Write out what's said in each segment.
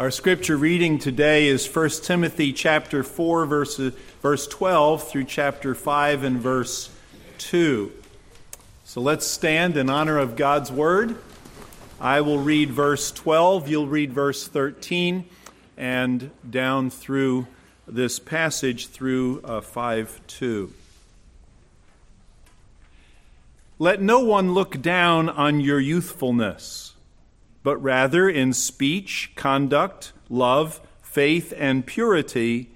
Our scripture reading today is 1 Timothy chapter 4 verse, verse 12 through chapter 5 and verse 2. So let's stand in honor of God's word. I will read verse 12, you'll read verse 13 and down through this passage through uh, 5 2. Let no one look down on your youthfulness but rather in speech, conduct, love, faith, and purity,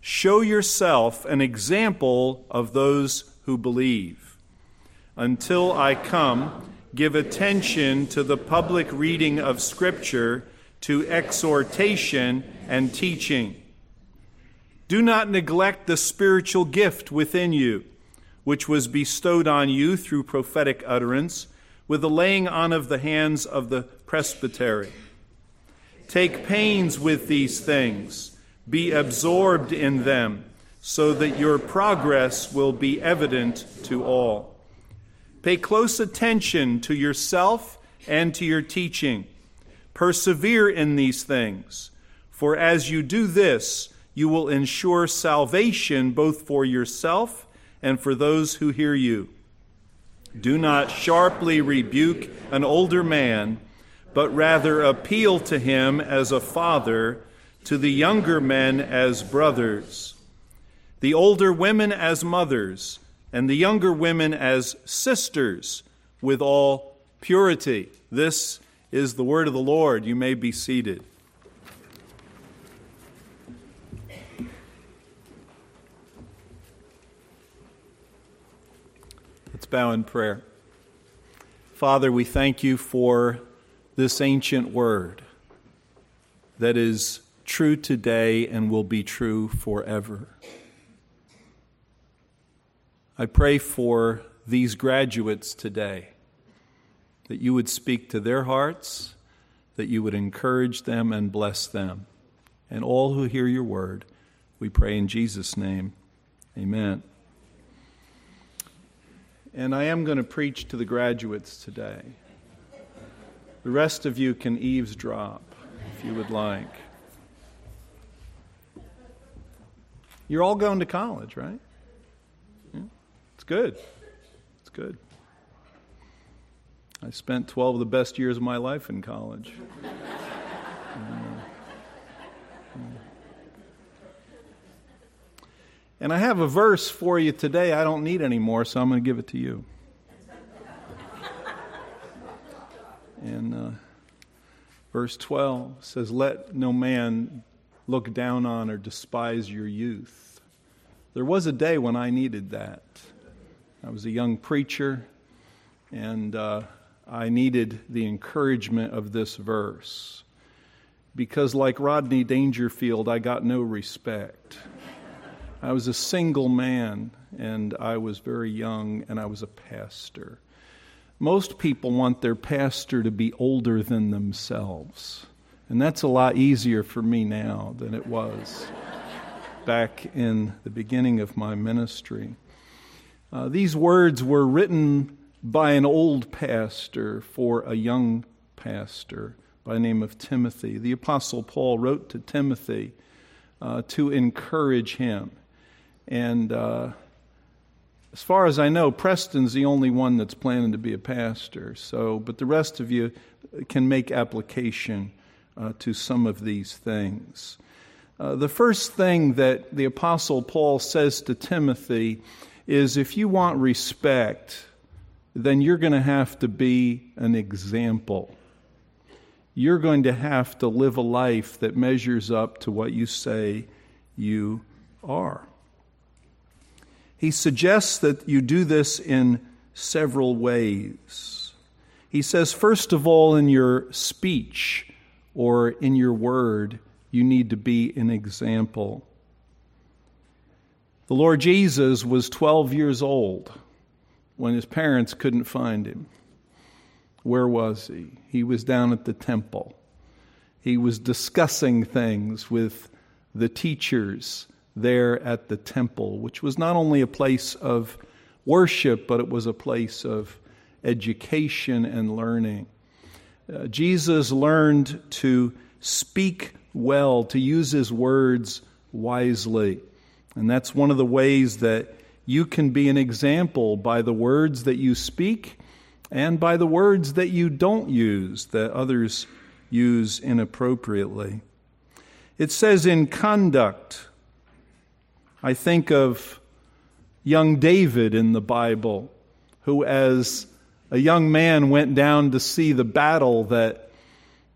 show yourself an example of those who believe. Until I come, give attention to the public reading of Scripture, to exhortation and teaching. Do not neglect the spiritual gift within you, which was bestowed on you through prophetic utterance with the laying on of the hands of the presbytery. Take pains with these things, be absorbed in them, so that your progress will be evident to all. Pay close attention to yourself and to your teaching. Persevere in these things, for as you do this, you will ensure salvation both for yourself and for those who hear you. Do not sharply rebuke an older man, but rather appeal to him as a father, to the younger men as brothers, the older women as mothers, and the younger women as sisters, with all purity. This is the word of the Lord. You may be seated. Let's bow in prayer. Father, we thank you for this ancient word that is true today and will be true forever. I pray for these graduates today that you would speak to their hearts, that you would encourage them and bless them. And all who hear your word, we pray in Jesus' name. Amen. And I am going to preach to the graduates today. The rest of you can eavesdrop if you would like. You're all going to college, right? Yeah, it's good. It's good. I spent 12 of the best years of my life in college. And I have a verse for you today I don't need any more, so I'm going to give it to you. And uh, verse 12 says, Let no man look down on or despise your youth. There was a day when I needed that. I was a young preacher, and uh, I needed the encouragement of this verse. Because, like Rodney Dangerfield, I got no respect. I was a single man and I was very young and I was a pastor. Most people want their pastor to be older than themselves. And that's a lot easier for me now than it was back in the beginning of my ministry. Uh, these words were written by an old pastor for a young pastor by the name of Timothy. The Apostle Paul wrote to Timothy uh, to encourage him. And uh, as far as I know, Preston's the only one that's planning to be a pastor. So, but the rest of you can make application uh, to some of these things. Uh, the first thing that the Apostle Paul says to Timothy is if you want respect, then you're going to have to be an example. You're going to have to live a life that measures up to what you say you are. He suggests that you do this in several ways. He says, first of all, in your speech or in your word, you need to be an example. The Lord Jesus was 12 years old when his parents couldn't find him. Where was he? He was down at the temple. He was discussing things with the teachers there at the temple, which was not only a place of worship, but it was a place of education and learning. Uh, Jesus learned to speak well, to use his words wisely. And that's one of the ways that you can be an example by the words that you speak and by the words that you don't use, that others use inappropriately. It says in conduct, I think of young David in the Bible, who, as a young man, went down to see the battle that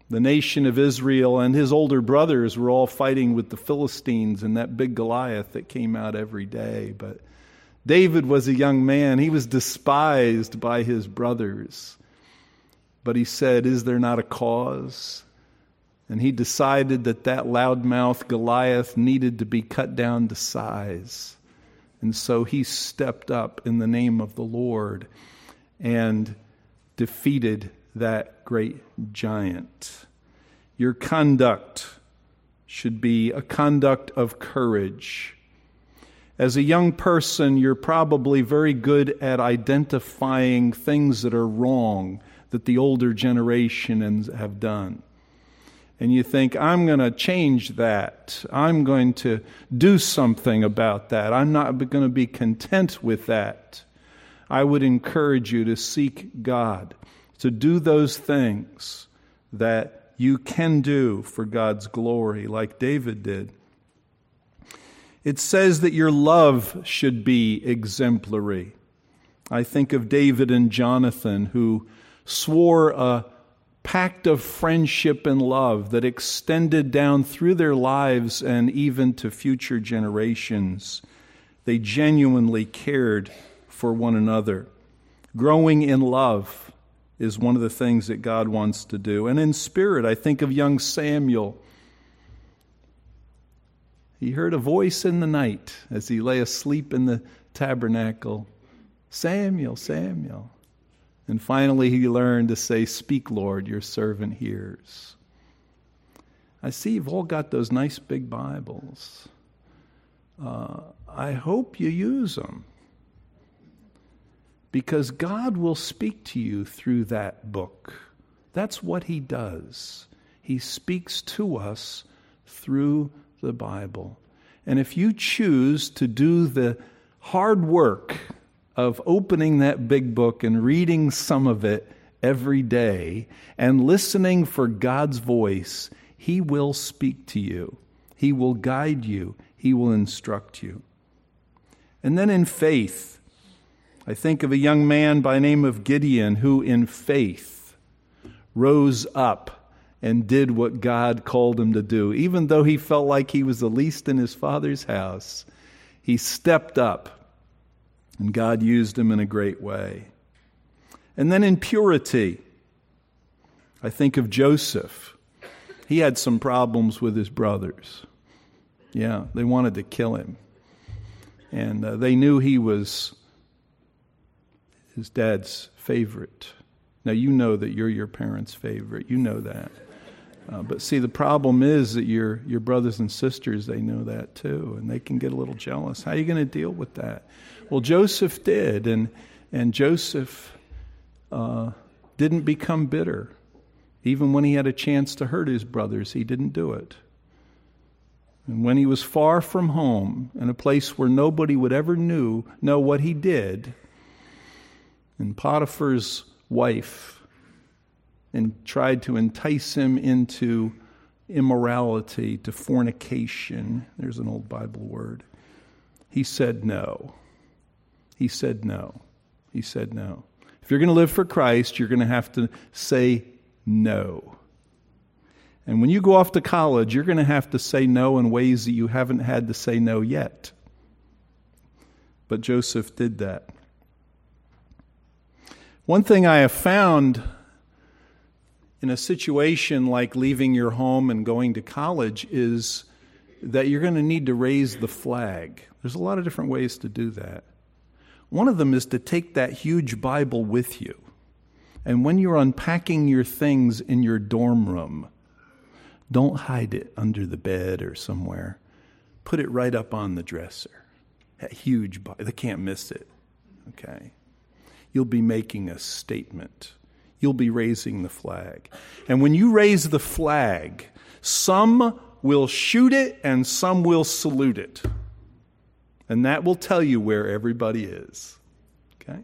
the nation of Israel and his older brothers were all fighting with the Philistines and that big Goliath that came out every day. But David was a young man. He was despised by his brothers. But he said, Is there not a cause? And he decided that that loudmouth Goliath needed to be cut down to size. And so he stepped up in the name of the Lord and defeated that great giant. Your conduct should be a conduct of courage. As a young person, you're probably very good at identifying things that are wrong that the older generation have done and you think, I'm going to change that. I'm going to do something about that. I'm not going to be content with that. I would encourage you to seek God, to do those things that you can do for God's glory, like David did. It says that your love should be exemplary. I think of David and Jonathan who swore a pact of friendship and love that extended down through their lives and even to future generations. They genuinely cared for one another. Growing in love is one of the things that God wants to do. And in spirit, I think of young Samuel. He heard a voice in the night as he lay asleep in the tabernacle Samuel, Samuel. And finally, he learned to say, Speak, Lord, your servant hears. I see you've all got those nice big Bibles. Uh, I hope you use them because God will speak to you through that book. That's what He does. He speaks to us through the Bible. And if you choose to do the hard work of opening that big book and reading some of it every day and listening for God's voice, He will speak to you. He will guide you. He will instruct you. And then in faith, I think of a young man by name of Gideon who, in faith, rose up and did what God called him to do. Even though he felt like he was the least in his father's house, he stepped up and God used him in a great way. And then in purity, I think of Joseph. He had some problems with his brothers. Yeah, they wanted to kill him. And uh, they knew he was his dad's favorite. Now, you know that you're your parents' favorite. You know that. Uh, but see, the problem is that your, your brothers and sisters, they know that too, and they can get a little jealous. How are you going to deal with that? Well, Joseph did, and, and Joseph uh, didn't become bitter. Even when he had a chance to hurt his brothers, he didn't do it. And when he was far from home, in a place where nobody would ever knew, know what he did, and Potiphar's wife and tried to entice him into immorality, to fornication. There's an old Bible word. He said no. He said no. He said no. If you're going to live for Christ, you're going to have to say no. And when you go off to college, you're going to have to say no in ways that you haven't had to say no yet. But Joseph did that. One thing I have found in a situation like leaving your home and going to college is that you're going to need to raise the flag. There's a lot of different ways to do that. One of them is to take that huge Bible with you. And when you're unpacking your things in your dorm room, don't hide it under the bed or somewhere. Put it right up on the dresser. That huge Bible, they can't miss it. Okay? You'll be making a statement. You'll be raising the flag. And when you raise the flag, some will shoot it and some will salute it. And that will tell you where everybody is. Okay?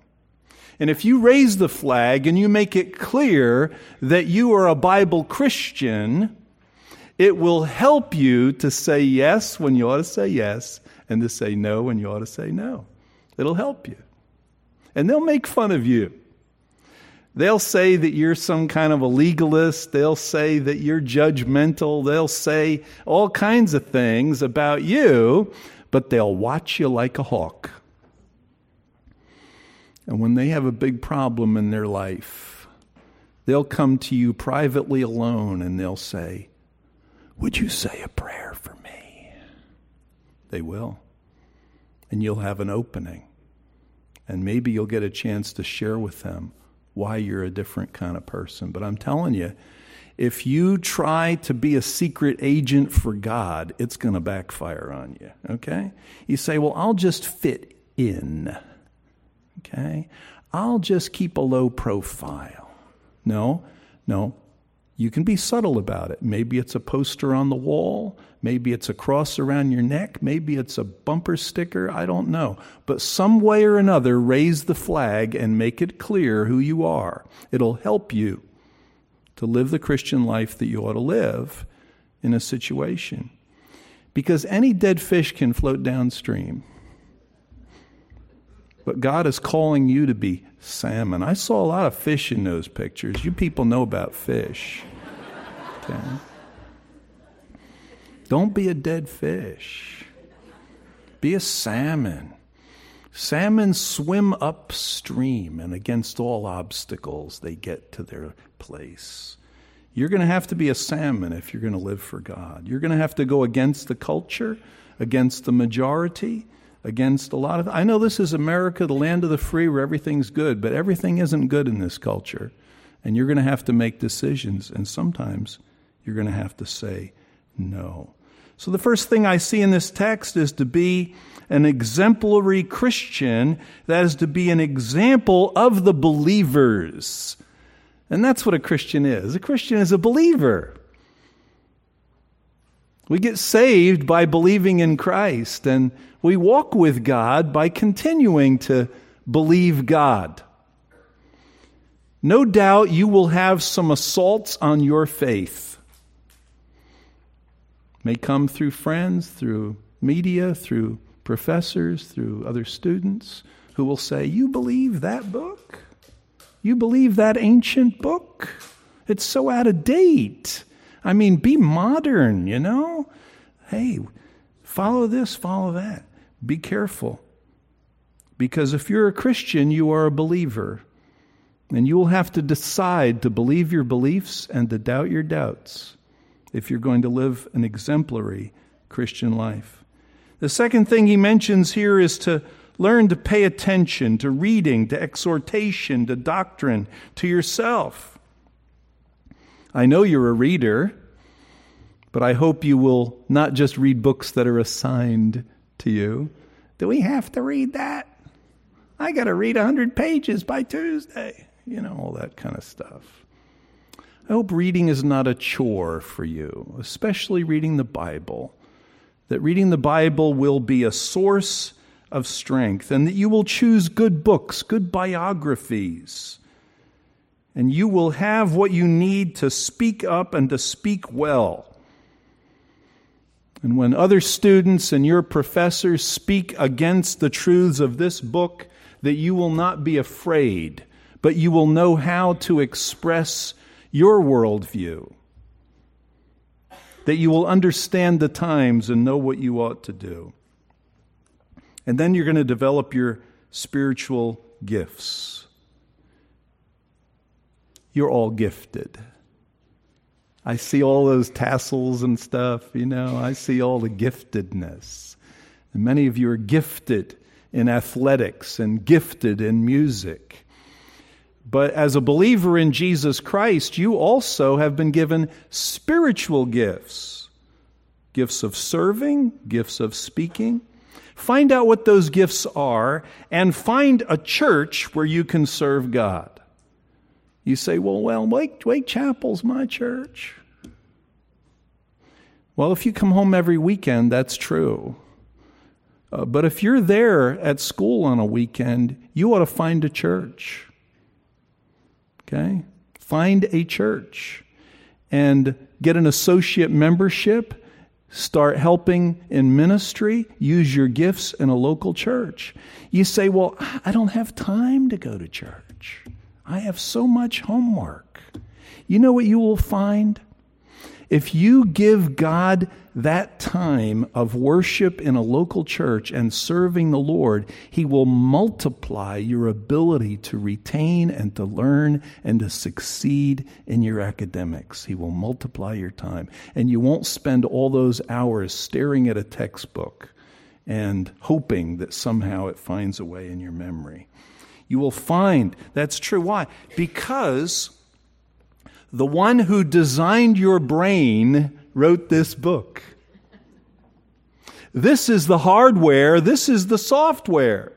And if you raise the flag and you make it clear that you are a Bible Christian, it will help you to say yes when you ought to say yes and to say no when you ought to say no. It'll help you. And they'll make fun of you. They'll say that you're some kind of a legalist. They'll say that you're judgmental. They'll say all kinds of things about you, but they'll watch you like a hawk. And when they have a big problem in their life, they'll come to you privately alone and they'll say, Would you say a prayer for me? They will. And you'll have an opening. And maybe you'll get a chance to share with them why you're a different kind of person. But I'm telling you, if you try to be a secret agent for God, it's going to backfire on you, okay? You say, well, I'll just fit in, okay? I'll just keep a low profile. No, no. You can be subtle about it. Maybe it's a poster on the wall. Maybe it's a cross around your neck. Maybe it's a bumper sticker. I don't know. But some way or another, raise the flag and make it clear who you are. It'll help you to live the Christian life that you ought to live in a situation. Because any dead fish can float downstream. But God is calling you to be salmon. I saw a lot of fish in those pictures. You people know about fish. Okay? Don't be a dead fish. Be a salmon. Salmon swim upstream, and against all obstacles, they get to their place. You're going to have to be a salmon if you're going to live for God. You're going to have to go against the culture, against the majority, against a lot of. I know this is America, the land of the free, where everything's good, but everything isn't good in this culture. And you're going to have to make decisions, and sometimes you're going to have to say no. So, the first thing I see in this text is to be an exemplary Christian, that is to be an example of the believers. And that's what a Christian is. A Christian is a believer. We get saved by believing in Christ, and we walk with God by continuing to believe God. No doubt you will have some assaults on your faith. May come through friends, through media, through professors, through other students who will say, You believe that book? You believe that ancient book? It's so out of date. I mean, be modern, you know? Hey, follow this, follow that. Be careful. Because if you're a Christian, you are a believer. And you will have to decide to believe your beliefs and to doubt your doubts if you're going to live an exemplary Christian life. The second thing he mentions here is to learn to pay attention to reading, to exhortation, to doctrine, to yourself. I know you're a reader, but I hope you will not just read books that are assigned to you. Do we have to read that? I got to read 100 pages by Tuesday. You know, all that kind of stuff. I hope reading is not a chore for you, especially reading the Bible. That reading the Bible will be a source of strength, and that you will choose good books, good biographies, and you will have what you need to speak up and to speak well. And when other students and your professors speak against the truths of this book, that you will not be afraid, but you will know how to express your worldview. That you will understand the times and know what you ought to do. And then you're going to develop your spiritual gifts. You're all gifted. I see all those tassels and stuff, you know, I see all the giftedness. And many of you are gifted in athletics and gifted in music. But as a believer in Jesus Christ, you also have been given spiritual gifts gifts of serving, gifts of speaking, Find out what those gifts are and find a church where you can serve God. You say, well, well, Wake, Wake Chapel's my church. Well, if you come home every weekend, that's true. Uh, but if you're there at school on a weekend, you ought to find a church. Okay? Find a church and get an associate membership. Start helping in ministry. Use your gifts in a local church. You say, Well, I don't have time to go to church. I have so much homework. You know what you will find? If you give God that time of worship in a local church and serving the Lord, He will multiply your ability to retain and to learn and to succeed in your academics. He will multiply your time. And you won't spend all those hours staring at a textbook and hoping that somehow it finds a way in your memory. You will find that's true. Why? Because the one who designed your brain wrote this book. This is the hardware, this is the software.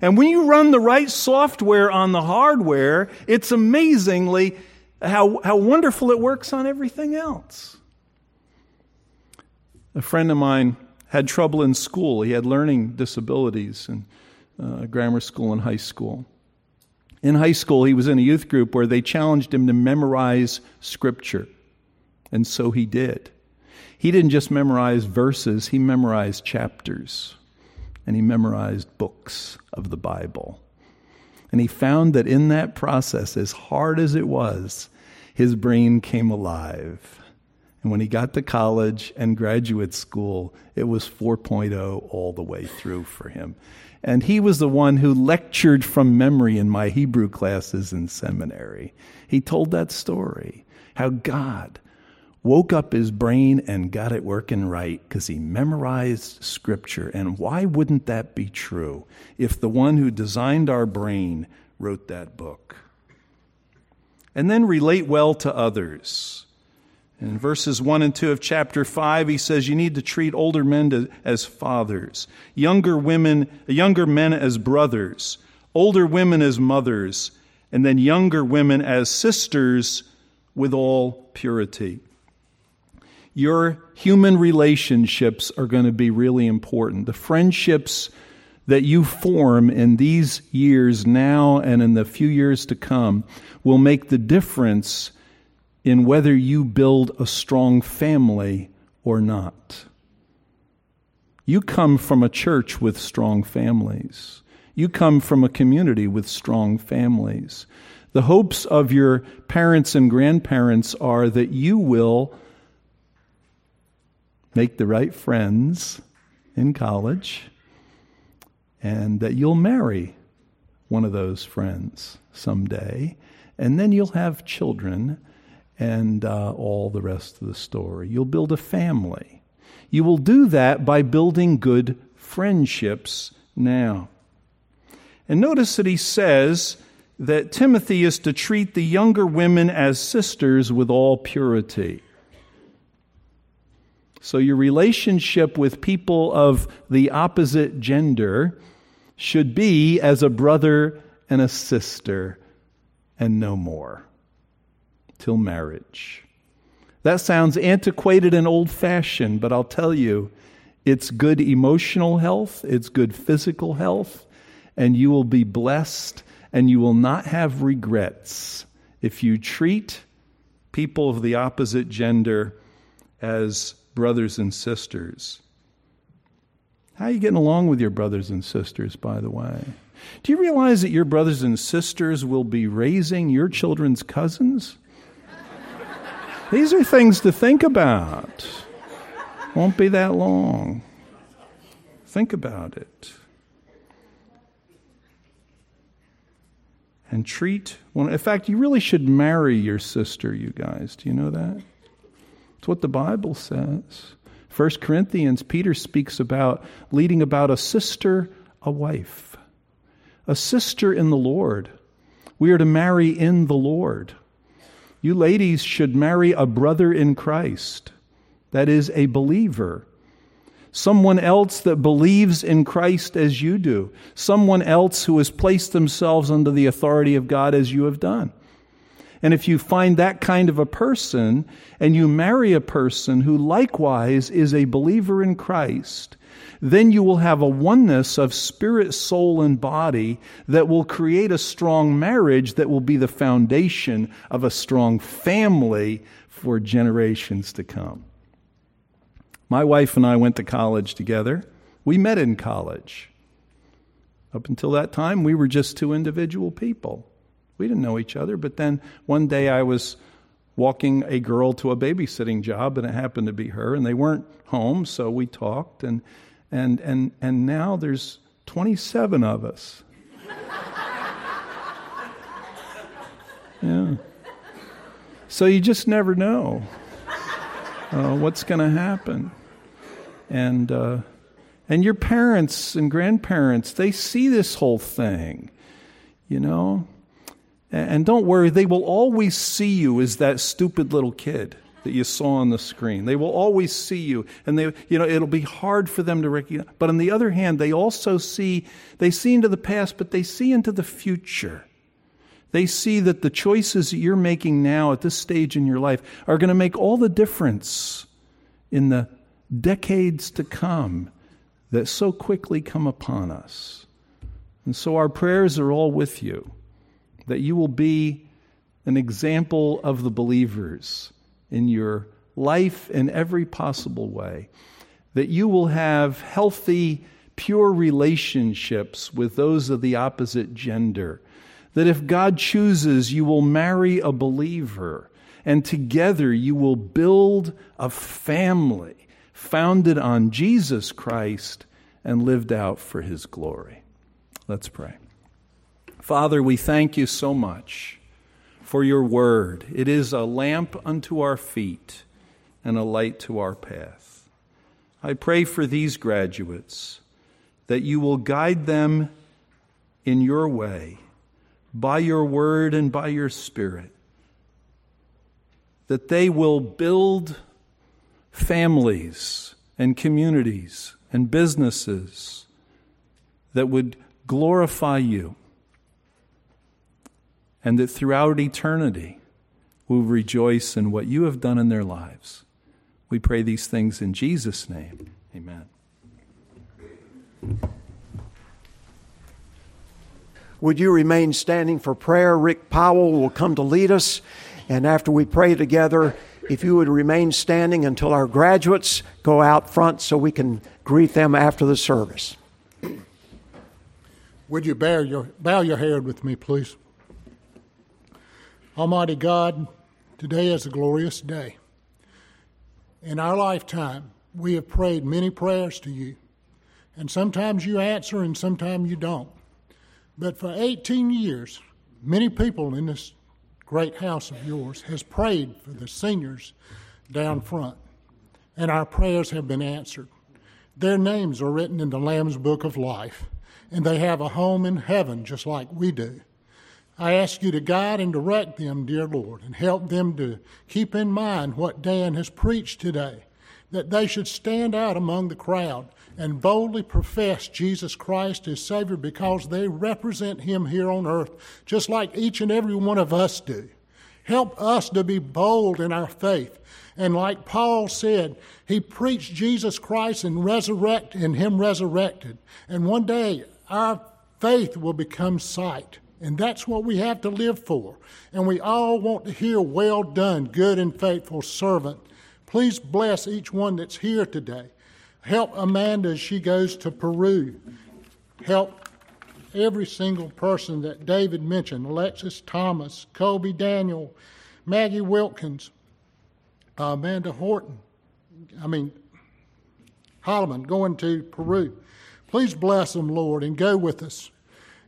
And when you run the right software on the hardware, it's amazingly how, how wonderful it works on everything else. A friend of mine had trouble in school. He had learning disabilities in uh, grammar school and high school. In high school, he was in a youth group where they challenged him to memorize scripture. And so he did. He didn't just memorize verses, he memorized chapters. And he memorized books of the Bible. And he found that in that process, as hard as it was, his brain came alive. And when he got to college and graduate school, it was 4.0 all the way through for him. And he was the one who lectured from memory in my Hebrew classes in seminary. He told that story how God woke up his brain and got it working right because he memorized scripture. And why wouldn't that be true if the one who designed our brain wrote that book? And then relate well to others. In verses 1 and 2 of chapter 5, he says you need to treat older men to, as fathers, younger women, younger men as brothers, older women as mothers, and then younger women as sisters with all purity. Your human relationships are going to be really important. The friendships that you form in these years now and in the few years to come will make the difference in whether you build a strong family or not. You come from a church with strong families. You come from a community with strong families. The hopes of your parents and grandparents are that you will make the right friends in college and that you'll marry one of those friends someday. And then you'll have children and uh, all the rest of the story. You'll build a family. You will do that by building good friendships now. And notice that he says that Timothy is to treat the younger women as sisters with all purity. So, your relationship with people of the opposite gender should be as a brother and a sister and no more till marriage. That sounds antiquated and old fashioned, but I'll tell you, it's good emotional health, it's good physical health, and you will be blessed and you will not have regrets if you treat people of the opposite gender as brothers and sisters. How are you getting along with your brothers and sisters, by the way? Do you realize that your brothers and sisters will be raising your children's cousins? These are things to think about. Won't be that long. Think about it. And treat one. In fact, you really should marry your sister, you guys. Do you know that? It's what the Bible says. First Corinthians, Peter speaks about leading about a sister, a wife, a sister in the Lord. We are to marry in the Lord. You ladies should marry a brother in Christ, that is, a believer. Someone else that believes in Christ as you do. Someone else who has placed themselves under the authority of God as you have done. And if you find that kind of a person and you marry a person who likewise is a believer in Christ, then you will have a oneness of spirit, soul, and body that will create a strong marriage that will be the foundation of a strong family for generations to come. My wife and I went to college together. We met in college. Up until that time, we were just two individual people. We didn't know each other, but then one day I was walking a girl to a babysitting job, and it happened to be her, and they weren't home, so we talked, and and and and now there's 27 of us. yeah. So you just never know uh, what's going to happen, and. Uh, and your parents and grandparents, they see this whole thing, you know? And don't worry, they will always see you as that stupid little kid that you saw on the screen. They will always see you, and they, you know, it'll be hard for them to recognize. But on the other hand, they also see, they see into the past, but they see into the future. They see that the choices that you're making now at this stage in your life are going to make all the difference in the decades to come that so quickly come upon us. And so our prayers are all with you, that you will be an example of the believers in your life in every possible way, that you will have healthy, pure relationships with those of the opposite gender, that if God chooses, you will marry a believer, and together you will build a family founded on Jesus Christ and lived out for his glory. Let's pray. Father, we thank you so much for your word. It is a lamp unto our feet and a light to our path. I pray for these graduates that you will guide them in your way by your word and by your spirit, that they will build families and communities and businesses that would glorify you, and that throughout eternity will rejoice in what you have done in their lives. We pray these things in Jesus' name. Amen. Would you remain standing for prayer? Rick Powell will come to lead us. And after we pray together, if you would remain standing until our graduates go out front so we can greet them after the service. Would you bow your, bow your head with me, please? Almighty God, today is a glorious day. In our lifetime, we have prayed many prayers to you, and sometimes you answer and sometimes you don't. But for 18 years, many people in this great house of yours has prayed for the seniors down front, and our prayers have been answered. Their names are written in the Lamb's Book of Life, and they have a home in heaven just like we do. I ask you to guide and direct them, dear Lord, and help them to keep in mind what Dan has preached today, that they should stand out among the crowd and boldly profess Jesus Christ as Savior because they represent Him here on earth, just like each and every one of us do. Help us to be bold in our faith. And like Paul said, he preached Jesus Christ and resurrect and him resurrected. And one day our faith will become sight. And that's what we have to live for. And we all want to hear, well done, good and faithful servant. Please bless each one that's here today. Help Amanda as she goes to Peru. Help every single person that David mentioned Alexis Thomas, Kobe Daniel, Maggie Wilkins, Amanda Horton, I mean, Holloman going to Peru. Please bless them, Lord, and go with us.